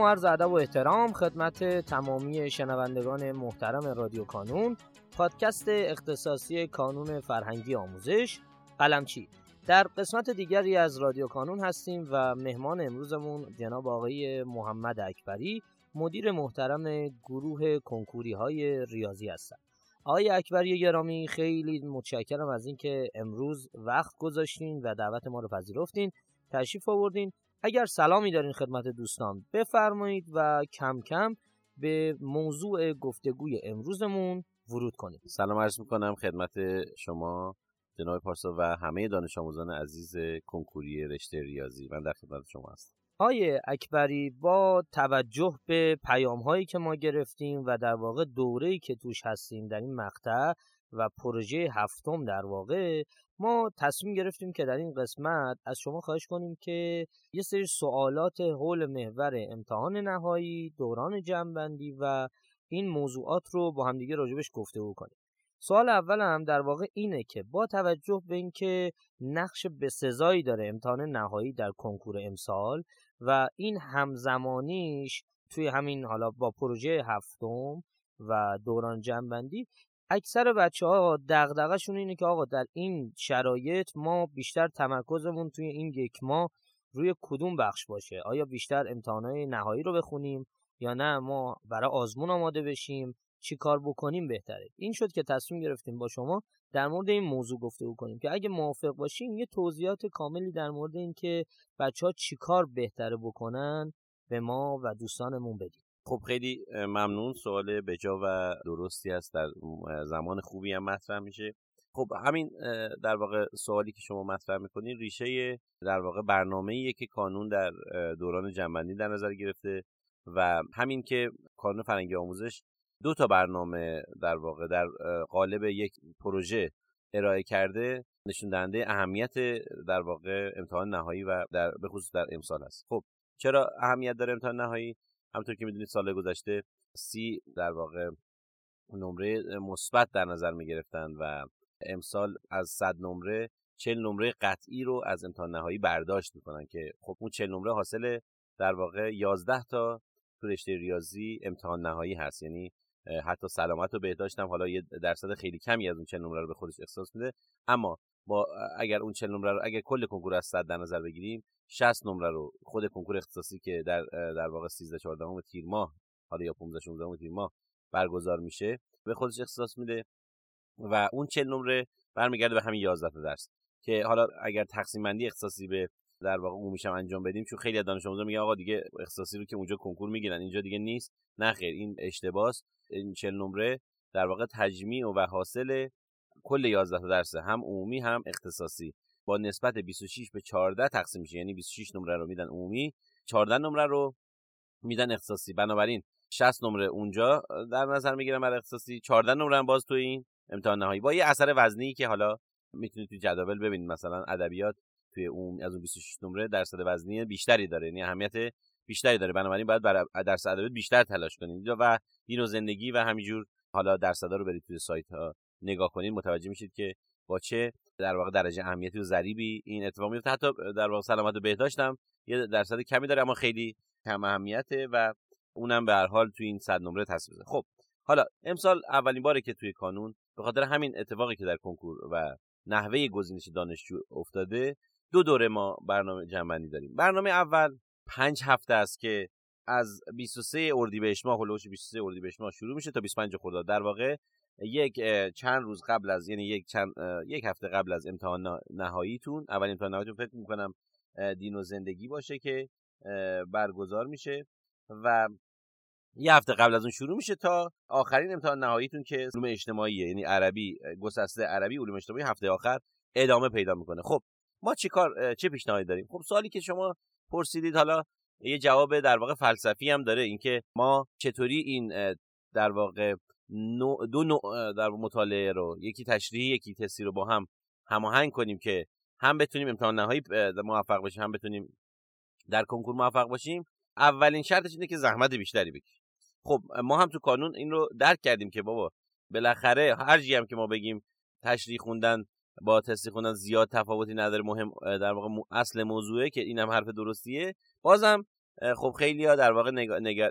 سلام و عرض ادب و احترام خدمت تمامی شنوندگان محترم رادیو کانون پادکست اختصاصی کانون فرهنگی آموزش قلمچی در قسمت دیگری از رادیو کانون هستیم و مهمان امروزمون جناب آقای محمد اکبری مدیر محترم گروه کنکوری های ریاضی هستند. آقای اکبری گرامی خیلی متشکرم از اینکه امروز وقت گذاشتین و دعوت ما رو پذیرفتین. تشریف آوردین. اگر سلامی دارین خدمت دوستان بفرمایید و کم کم به موضوع گفتگوی امروزمون ورود کنید سلام عرض می‌کنم خدمت شما جناب پارسا و همه دانش آموزان عزیز کنکوری رشته ریاضی. من در خدمت شما هستم. آیه اکبری با توجه به پیام هایی که ما گرفتیم و در واقع دوره‌ای که توش هستیم در این مقطع و پروژه هفتم در واقع ما تصمیم گرفتیم که در این قسمت از شما خواهش کنیم که یه سری سوالات حول محور امتحان نهایی دوران جمعبندی و این موضوعات رو با همدیگه راجبش گفتگو کنیم سوال اول هم در واقع اینه که با توجه به اینکه نقش بسزایی داره امتحان نهایی در کنکور امسال و این همزمانیش توی همین حالا با پروژه هفتم و دوران جنبندی اکثر بچه ها دغدغه‌شون اینه که آقا در این شرایط ما بیشتر تمرکزمون توی این یک ماه روی کدوم بخش باشه؟ آیا بیشتر امتحانات نهایی رو بخونیم یا نه؟ ما برای آزمون آماده بشیم. چی کار بکنیم بهتره؟ این شد که تصمیم گرفتیم با شما در مورد این موضوع گفته کنیم که اگه موافق باشیم یه توضیحات کاملی در مورد این که بچه ها چی کار بهتره بکنن به ما و دوستانمون بدیم خب خیلی ممنون. سوال بجا و درستی است. در زمان خوبی هم مطرح میشه. خب همین در واقع سوالی که شما مطرح می‌کنین ریشه در واقع برنامه که کانون در دوران جنبندی در نظر گرفته و همین که کانون فرنگی آموزش دو تا برنامه در واقع در قالب یک پروژه ارائه کرده نشون دهنده اهمیت در واقع امتحان نهایی و در به خصوص در امسال است. خب چرا اهمیت داره امتحان نهایی؟ همونطور که می‌دونید سال گذشته سی در واقع نمره مثبت در نظر می گرفتن و امسال از 100 نمره 40 نمره قطعی رو از امتحان نهایی برداشت می‌کنن که خب اون 40 نمره حاصل در واقع 11 تا تو رشته ریاضی امتحان نهایی هست. یعنی حتی سلامت رو بهداشتم. حالا یه درصد خیلی کمی از اون 40 نمره رو به خودش احساس میده. اما با اگر اون 40 نمره رو اگر کل کنکور از 100 در نظر بگیریم 60 نمره رو خود کنکور اختصاصی که در در واقع 13 14 تیر ماه حالا یا 15 16 تیر ماه برگزار میشه به خودش اختصاص میده. و اون 40 نمره برمیگرده به همین 11 تا درس. که حالا اگر تقسیم بندی اختصاصی به در واقع عمومیش هم انجام بدیم چون خیلی از دانش آموزا میگن آقا دیگه اختصاصی رو که اونجا کنکور می‌گیرن اینجا دیگه نیست. نه خیر این اشتباس این 40 نمره در واقع تجمیع و حاصل کل 11 تا درس هم عمومی هم اختصاصی. با نسبت 26 به 14 تقسیم میشه یعنی 26 نمره رو میدن عمومی 14 نمره رو میدن اختصاصی. بنابراین 60 نمره اونجا در نظر می‌گیرن برای اختصاصی 14 نمره هم باز تو این امتحان نهایی. با یه اثر وزنی که حالا می‌تونید تو جدول ببینید مثلا ادبیات توی اون از اون 26 نمره درصد وزنی بیشتری داره. یعنی اهمیت بیشتری داره. بنابراین باید برای درس ادبیات بیشتر تلاش کنید و دین و زندگی و همینجور حالا درصدا رو برید توی سایت ها نگاه کنید متوجه میشید که با چه در واقع درجه اهمیتی و ضریبی این اتفاق میفته. حتی در واقع سلامت و بهداشتم یه درصد کمی داره اما خیلی کم اهمیته و اونم به هر حال توی این صد نمره تصویر خب حالا امسال اولین باره که توی کانون به خاطر همین اتفاقی که در کنکور و نحوه گزینش دانشجو افتاده دو دوره ما برنامه جنبندی داریم. برنامه اول پنج هفته است که از 23 اردیبهشت ماه هولوش 23 اردیبهشت ماه شروع میشه تا 25 خرداد. در واقع یک چند روز قبل از یعنی یک چند یک هفته قبل از امتحان نهاییتون اول امتحان نهاییتون فکر می‌کنم دین و زندگی باشه که برگزار میشه و یه هفته قبل از اون شروع میشه تا آخرین امتحان نهاییتون که علوم اجتماعیه یعنی عربی گسسته عربی علوم اجتماعی هفته آخر ادامه پیدا می‌کنه. خب ما چیکار چه پیشنهادی داریم؟ خب سوالی که شما پرسیدید حالا یه جواب در واقع فلسفی هم داره اینکه ما چطوری این در واقع دو نوع در مطالعه رو یکی تشریحی یکی تستی رو با هم هماهنگ کنیم که هم بتونیم امتحان نهایی موفق باشیم هم بتونیم در کنکور موفق باشیم. اولین شرطش اینه که زحمت بیشتری بکشیم. خب ما هم تو کانون این رو درک کردیم که بابا بالاخره هر هم که ما بگیم تشریح خوندن با تستی خوندن زیاد تفاوتی نداره مهم در واقع اصل موضوعه که اینم حرف درستیه. بازم خب خیلی ها در واقع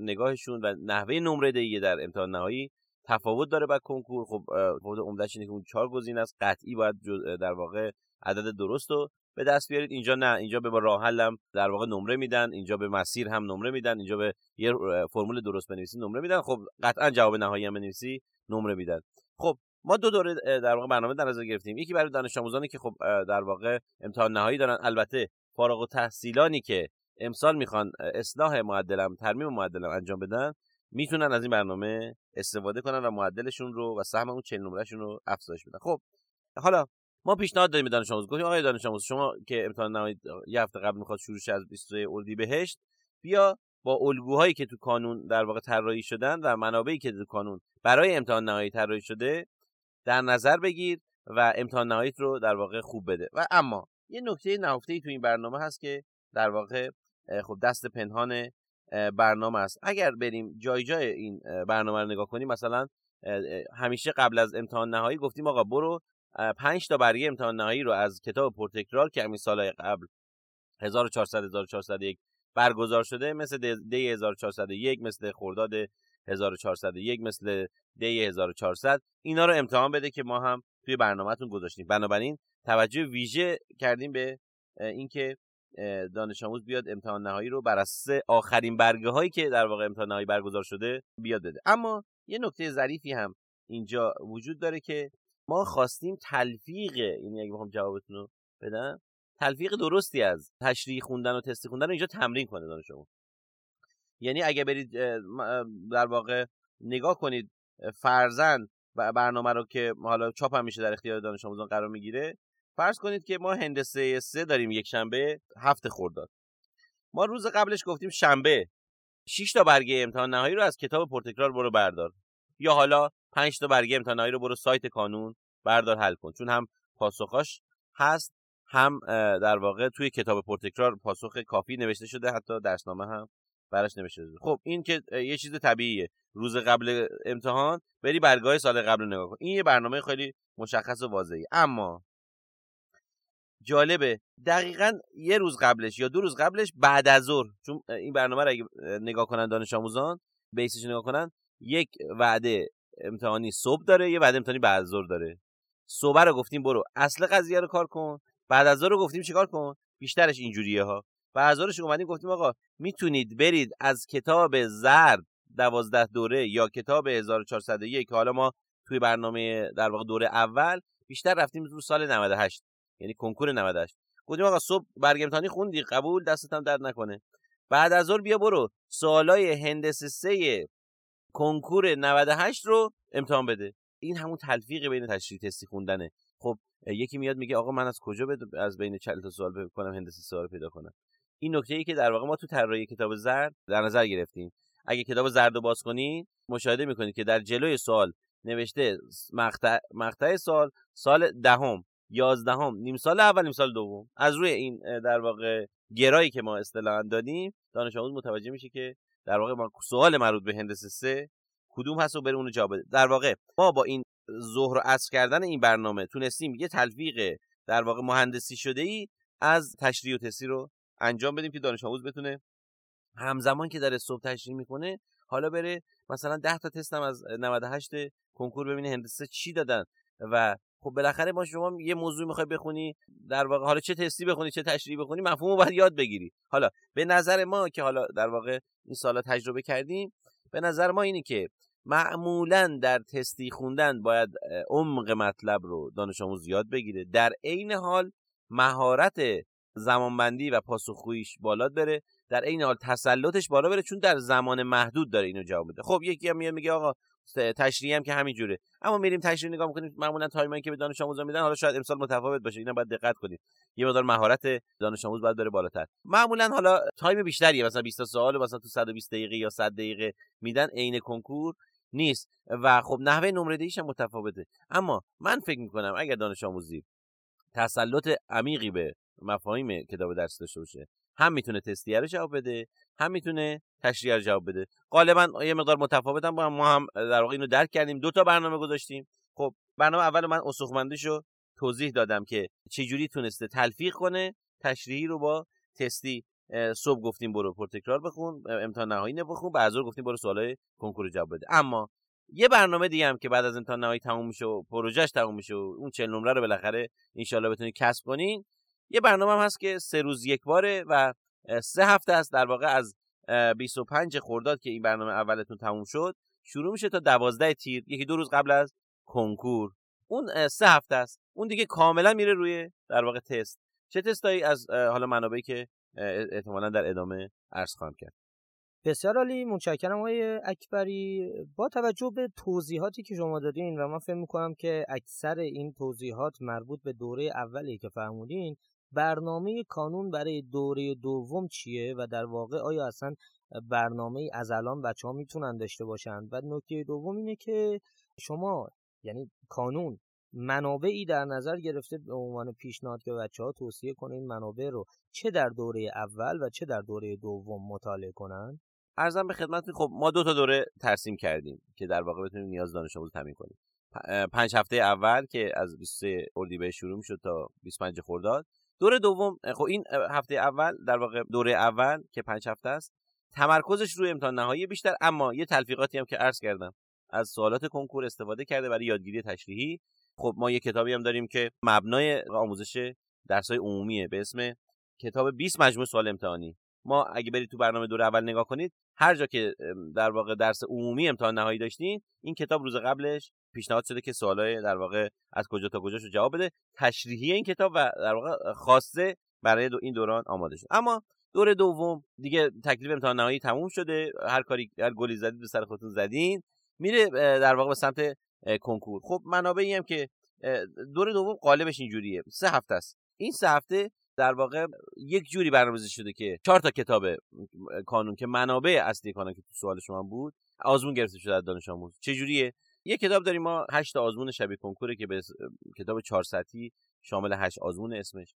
نگاهشون و نحوه نمره دهی در امتحان نهایی تفاوت داره با کنکور. خب تفاوت عمدهش اینه که اون چهار گزینه است قطعی باید در واقع عدد درست رو به دست بیارید. اینجا نه اینجا به راه حلم در واقع نمره میدن اینجا به مسیر هم نمره میدن اینجا به یه فرمول درست بنویسی نمره میدن. خب قطعا جواب نهایی هم بنویسی نمره میدن. خب ما دو دوره در واقع برنامه در نظر گرفتیم. یکی برای دانش آموزانی که خب در واقع امتحان نهایی دارن. البته فارغ التحصیلانی که امسال می‌خوان اصلاح معدلم ترمیم معدلم انجام بدن می‌تونن از این برنامه استفاده کنن و معدلشون رو و سهم اون 40 نمرهشون رو افزایش بدن. خب حالا ما پیشنهاد دادیم به دانش آموز گفتیم آقای دانش آموز شما که امتحان نهایی یه هفته قبل می‌خواد شروع شه از 23 بهشت بیا با الگوهایی که تو کانون در واقع طراحی شدن و منابعی که تو کانون برای امتحان نهایی طراحی شده در نظر بگیر و امتحان نهاییت رو در واقع خوب بده. و اما یه نکته نهفته ای تو این برنامه هست که در واقع خب دست پنهان برنامه است. اگر بریم جای جای این برنامه رو نگاه کنیم مثلا همیشه قبل از امتحان نهایی گفتیم آقا برو پنج تا برگه امتحان نهایی رو از کتاب پرتکرار که همین سالهای قبل 1400 1401 برگزار شده مثل دی 1401 مثل خرداد 1401 مثل دی 1400 اینا رو امتحان بده که ما هم توی برنامهتون گذاشتیم. بنابراین توجه ویژه کردیم به اینکه دانش آموز بیاد امتحان نهایی رو بر اساس آخرین برگه هایی که در واقع امتحان نهایی برگزار شده بیاد بده. اما یه نکته ظریفی هم اینجا وجود داره که ما خواستیم تلفیق یعنی اگه بخوام جوابتون رو بدم تلفیق درستی از تشریح خوندن و تستی خوندن رو اینجا تمرین کنه دانش آموز. یعنی اگه برید در واقع نگاه کنید فرزن برنامه رو که حالا چاپ هم میشه در اختیار دانش آموزان قرار می‌گیره فرض کنید که ما هندسه سه داریم یک شنبه هفت خرداد. ما روز قبلش گفتیم شنبه 6 تا برگه امتحان نهایی رو از کتاب پرتکرار برو بردار. یا حالا 5 تا برگه امتحان نهایی رو برو سایت کانون بردار حل کن. چون هم پاسخاش هست هم در واقع توی کتاب پرتکرار پاسخ کافی نوشته شده حتی درسنامه هم. براش شده خب این که یه چیز طبیعیه. روز قبل امتحان بری برگاه سال قبل نگاه کن. این یه برنامه خیلی مشخص و واضحی اما جالبه دقیقا یه روز قبلش یا دو روز قبلش بعد از ظهر چون این برنامه رو اگه نگاه کنن دانش آموزان بیسش نگاه کنن یک وعده امتحانی صبح داره یه وعده امتحانی بعد از ظهر داره. صبح رو گفتیم برو اصل قضیه رو کار کن بعد از ظهر رو گفتیم چیکار کن؟ بیشترش اینجوریه ها از ظهرش اومدیم گفتیم آقا می‌تونید برید از کتاب زرد دوازده دوره یا کتاب 1401 که حالا ما توی برنامه در واقع دوره اول بیشتر رفتیم رو سال 98 یعنی کنکور 98 گفتیم آقا صبح برگ امتحانی خوندی؟ قبول دستت هم درد نکنه. بعد از ظهر بیا برو سوالای هندسه سه کنکور 98 رو امتحان بده. این همون تلفیق بین تشریح تستی خوندنه. خب یکی میاد میگه آقا من از کجا از بین 40 تا سوال بکنم هندسه سوال پیدا کنم. این نکته ای که در واقع ما تو طراحی کتاب زرد در نظر گرفتیم. اگه کتاب زرد رو باز کنید مشاهده می‌کنید که در جلوی سوال نوشته مقطع مقطع سال سال دهم یازدهم نیم سال اول نیم سال دوم. از روی این در واقع گرایی که ما اصطلاحا دادیم دانش آموز متوجه میشه که در واقع ما سوال مربوط به هندسه سه کدوم هست و بره اونو جواب بده. در واقع ما با این ظهر و عصر کردن این برنامه تونستیم یه تلفیق در واقع مهندسی شده ای از تشریح و تسی رو انجام بدیم که دانش آموز بتونه همزمان که داره صبح تشریح می‌کنه حالا بره مثلا 10 تا تست هم از 98 کنکور ببینه هندسه چی دادن و خب بالاخره ما شما یه موضوع می‌خوای بخونی در واقع حالا چه تستی بخونی چه تشریح بخونی مفهومو باید یاد بگیری. حالا به نظر ما که حالا در واقع این سالا تجربه کردیم به نظر ما اینه که معمولا در تستی خوندن باید عمق مطلب رو دانش آموز یاد بگیره. در عین حال مهارت زمانبندی و پاسخگوییش بالا بره در عین حال تسلطش بالا بره چون در زمان محدود داره اینو جواب بده خب یکی هم میگه آقا تشریح هم که همین جوره اما میریم تشریح نگاه می‌کنیم معمولا تایمایی که به دانش آموزا میدن حالا شاید امسال متفاوت باشه اینا باید دقت کنید یه مقدار مهارت دانش آموز باید بره بالاتر. معمولا حالا تایم بیشتریه مثلا 20 سوال مثلا تو 120 دقیقه یا 100 دقیقه میدن عین کنکور نیست. و خب نحوه نمره هم متفاوته. اما من فکر می‌کنم اگر دانش آموزی تسلط عمیقی به مفاهیم کتاب درس داشته باشه. هم می‌تونه تستیه رو جواب بده هم می‌تونه تشریح رو جواب بده. غالبا یه مقدار متفاوت هم با هم ما هم در واقع اینو درک کردیم. دو تا برنامه گذاشتیم. خب برنامه اول من رو توضیح دادم که چه جوری تونسته تلفیق کنه تشریحی رو با تستی صبح گفتیم برو پرتکرار بخون امتحان نهایی بخون بعد گفتیم برو سوالای کنکور جواب بده. اما یه برنامه دیگه هم که بعد از امتحان نهایی تموم میشه و پروژهش تموم میشه و اون 40 نمره رو بالاخره ان بتونید کسب کنین یه برنامه هم هست که سه روز یک باره و سه هفته است در واقع از 25 خرداد که این برنامه اولتون تموم شد. شروع میشه تا 12 تیر یکی دو روز قبل از کنکور. اون سه هفته است. اون دیگه کاملا میره روی در واقع تست. چه تستایی از حالا منابعی که احتمالا در ادامه عرض خواهم کرد. بسیار عالی. متشکرم آقای اکبری. با توجه به توضیحاتی که شما دادین و من فکر می‌کنم که اکثر این توضیحات مربوط به دوره اولی که فرمودین برنامه کانون برای دوره دوم چیه و در واقع آیا اصلا برنامه از الان بچه ها می‌تونن داشته باشن؟ و نکته دوم اینه که شما یعنی کانون منابعی در نظر گرفته به عنوان پیشنهاد که بچه ها توصیه کنه این منابع رو چه در دوره اول و چه در دوره دوم مطالعه کنن؟ ارزم به خدمت خب ما دو تا دوره ترسیم کردیم که در واقع بتونیم نیاز دانش آموز تامین کنیم. پنج هفته اول که از 23 اردیبهشت شروع می‌شد تا 25 خرداد دوره دوم خب این هفته اول در واقع دوره اول که پنج هفته است تمرکزش روی امتحان نهایی بیشتر اما یه تلفیقاتی هم که عرض کردم از سوالات کنکور استفاده کرده برای یادگیری تشریحی. خب ما یه کتابی هم داریم که مبنای آموزش درسای عمومیه به اسم کتاب 20 مجموع سوال امتحانی. ما اگه برید تو برنامه دور اول نگاه کنید هر جا که در واقع درس عمومی امتحان نهایی داشتین این کتاب روز قبلش پیشنهاد شده که سوالای در واقع از کجا تا کجاش رو جواب بده. تشریحی این کتاب و در واقع خواسته برای دو این دوران آماده شد. اما دور دوم دیگه تکلیف امتحان نهایی تموم شده. هر کاری هر گلی زدید به سر خودتون زدین. میره در واقع به سمت کنکور. خب منابعی هم که دور دوم قالبش اینجوریه. سه هفته است. این سه هفته در واقع یک جوری برنامه‌ریزی شده که چهار تا کتاب کانون که منابع اصلی کانون که تو سوال شما بود آزمون گرفته شده از دانش آموز. چه جوریه؟ یک کتاب داریم ما 8 آزمون شبیه کنکوره که به کتاب 4 سطحی شامل 8 آزمون اسمش.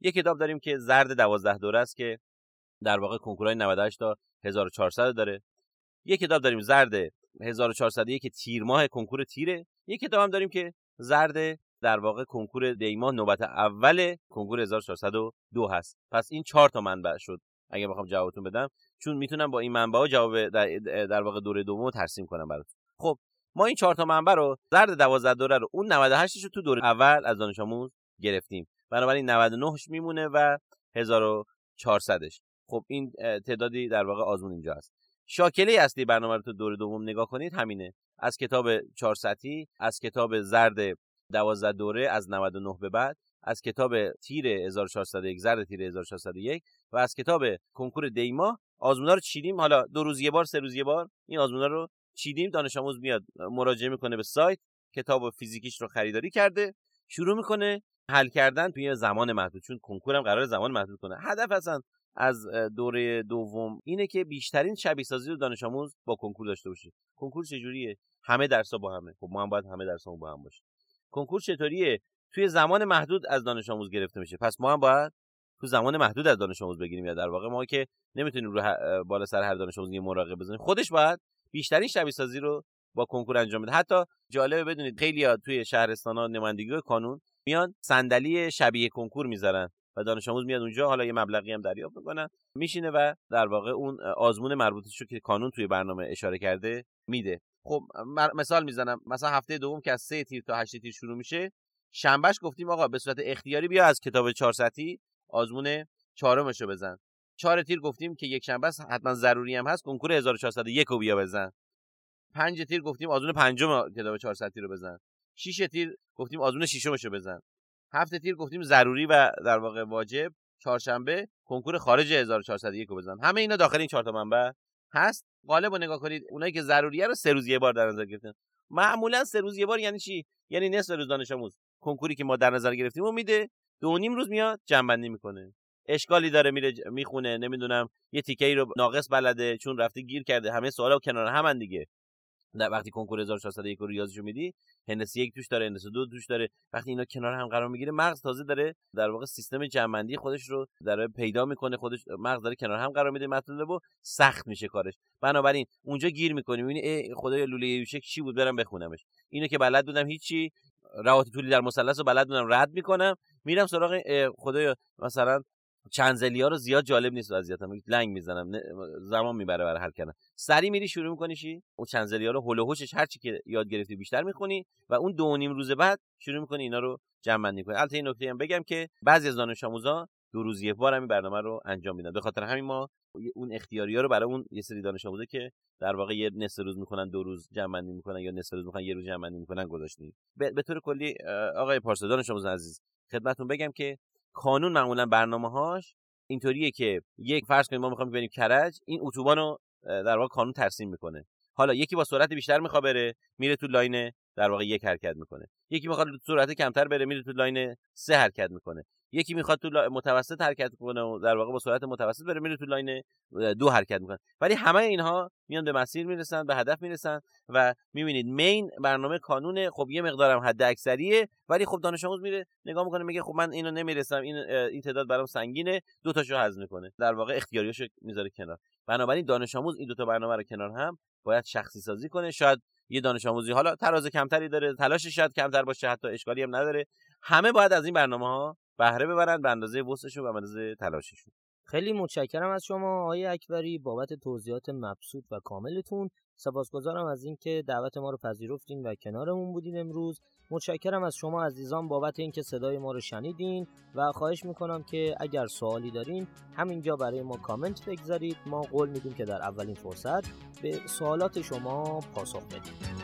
یک کتاب داریم که زرد 12 دوره است که در واقع کنکورای 98 تا 1400 داره. یک کتاب داریم زرد 1401 که تیر ماه کنکور تیره. یک کتاب هم داریم که زرد در واقع کنکور دیما نوبت اول کنکور 1402 هست. پس این چهار تا منبع شد. اگه بخوام جوابتون بدم چون می‌تونم با این منبع جواب در, در واقع دوره دوم ترسیم کنم براتون. خب ما این چهار تا منبع رو زرد 12 دوره رو اون 98 رو تو دوره اول از دانش آموز گرفتیم. بنابراین 99 ش میمونه و 1400ش خب این تعدادی در واقع آزمون اینجا هست. شاکله اصلی برنامه رو تو دوره دوم نگاه کنید همینه. از کتاب 400 از کتاب زرد 12 دوره از 99 به بعد از کتاب تیر 1401 زرد تیر 1401 و از کتاب کنکور دیما آزمونا رو چیدیم. حالا دو روز یه بار سه روز یه بار این آزمونا رو چیدیم. دانش آموز میاد مراجعه می‌کنه به سایت کتاب و فیزیکیش رو خریداری کرده. شروع می‌کنه حل کردن توی زمان محدود چون کنکورم قرار زمان محدود کنه. هدف اصلا از دوره دوم اینه که بیشترین شبیه سازی رو دانش آموز با کنکور داشته باشه. کنکور چجوریه؟ همه درسا با همه. خب ما هم باید همه درسامون با هم باشه کنکور چطوریه؟ توی زمان محدود از دانش آموز گرفته میشه. پس ما هم باید تو زمان محدود از دانش آموز بگیریم. یا در واقع ما که نمی‌تونیم رو بالا سر هر دانش آموز یه مراقبه بزنیم. خودش باید بیشترین شبیه سازی رو با کنکور انجام بده. حتی جالبه بدونید خیلی ها توی شهرستان ها نمایندگی کانون میان صندلی شبیه کنکور می‌ذارن و دانش آموز میاد اونجا. حالا یه مبلغی هم دریافت می‌کنن میشینه و در واقع اون آزمون مربوطش رو که کانون توی برنامه اشاره کرده میده. خب مثال می‌زنم. مثلا هفته دوم که از سه تیر تا هشت تیر شروع میشه شنبهش گفتیم آقا به صورت اختیاری بیا از کتاب 400 آزمون چهارمش رو بزن. چهار تیر گفتیم که یک شنبه حتما ضروری هم هست کنکور 1401 رو بیا بزن. پنج تیر گفتیم آزمون پنجم کتاب 400 رو بزن. شش تیر گفتیم آزمون ششمش رو بزن. هفت تیر گفتیم ضروری و در واقع واجب. چهارشنبه کنکور خارج 1401 رو بزن. همه اینا داخل این چهار تا منبع؟ هست قالب رو نگاه کنید اونایی که ضروریه رو سه روز یه بار در نظر گرفتن. معمولا سه روز یه بار یعنی چی؟ یعنی نصف روز دانش آموز. کنکوری که ما در نظر گرفتیم و میده دو نیم روز میاد جنبندی می‌کنه. اشکالی داره میره می‌خونه نمی‌دونم یه تیکه ای رو ناقص بلده چون رفته گیر کرده همه سوالا کنار هم دیگه. در وقتی کنکور 1401 رو ریاضیشو میدی هندسه یک توش داره هندسه دو توش داره. وقتی اینا کنار هم قرار می‌گیره مغز تازه داره در واقع سیستم جمعندی خودش رو داره پیدا می‌کنه خودش مغز داره کنار هم قرار میده مطلب و سخت میشه کارش. بنابراین اونجا گیر می‌کنی می‌بینی خدای لوله یوشک چی بود؟ برم بخونمش. اینو که بلد بودم هیچی روابط طولی در مثلث رو بلد بودم رد می‌کنم. میرم سراغ خدای مثلا چند ها رو زیاد جالب نیست وضعیتم. لنگ می‌زنم زمان می‌بره برای حل کردن. سری میری شروع می‌کنی چی؟ اون چند ها رو هول و هر چی که یاد گرفتی بیشتر می‌خونی و اون دو نیم روز بعد شروع می‌کنی اینا رو جمع بندی کنی. البته این نکته هم بگم که بعضی از دانش آموزا دو روز یک بار همین برنامه رو انجام میدن. به خاطر همین ما اون اختیاری ها رو برای اون یه سری دانش آموزه که در واقع یه نصف روز می‌کنن دو روز جمع بندی می‌کنن یا نصف روز می‌کنن یه روز جمع بندی می‌کنن گذاشتیم. به طور کلی آقای پارسا دانش آموز عزیز خدمتتون بگم که کانون معمولا برنامه هاش اینطوریه که یک فرض کنیم ما می‌خوایم بریم کرج این اتوبان رو در واقع کانون ترسیم می‌کنه. حالا یکی با سرعت بیشتر می‌خواد بره میره تو لاین در واقع یک حرکت می‌کنه. یکی می‌خواد سرعت کمتر بره میره تو لاین سه حرکت می‌کنه. یکی می‌خواد تو متوسط حرکت کنه و در واقع با سرعت متوسط بره میره تو لاین دو حرکت می‌کنه. ولی همه اینها میان به مسیر می‌رسن به هدف می‌رسن و می‌بینید همین برنامه کانون خب یه مقدارم حد اکثریه ولی خب دانش آموز میره نگاه می‌کنه میگه خب من اینو نمی‌رسم این این تعداد برام سنگینه دو تاشو حذف می‌کنه. در واقع اختیاریاشو می‌ذاره کنار. بنابراین دانش آموز این دو تا برنامه رو کنار هم باید شخصی سازی کنه. شاید یه دانش آموزی حالا تراز کمتری داره تلاشش شاید کمتر باشه حتی اشکالی هم نداره. همه باید از این برنامه ها بهره ببرن به اندازه وسعشون و به اندازه تلاششون. خیلی متشکرم از شما آقای اکبری بابت توضیحات مبسوط و کاملتون. سپاسگزارم از اینکه دعوت ما رو پذیرفتین و کنارمون بودین امروز. متشکرم از شما عزیزان بابت اینکه صدای ما رو شنیدین و خواهش می‌کنم که اگر سوالی دارین همینجا برای ما کامنت بگذارید. ما قول میدیم که در اولین فرصت به سوالات شما پاسخ بدیم.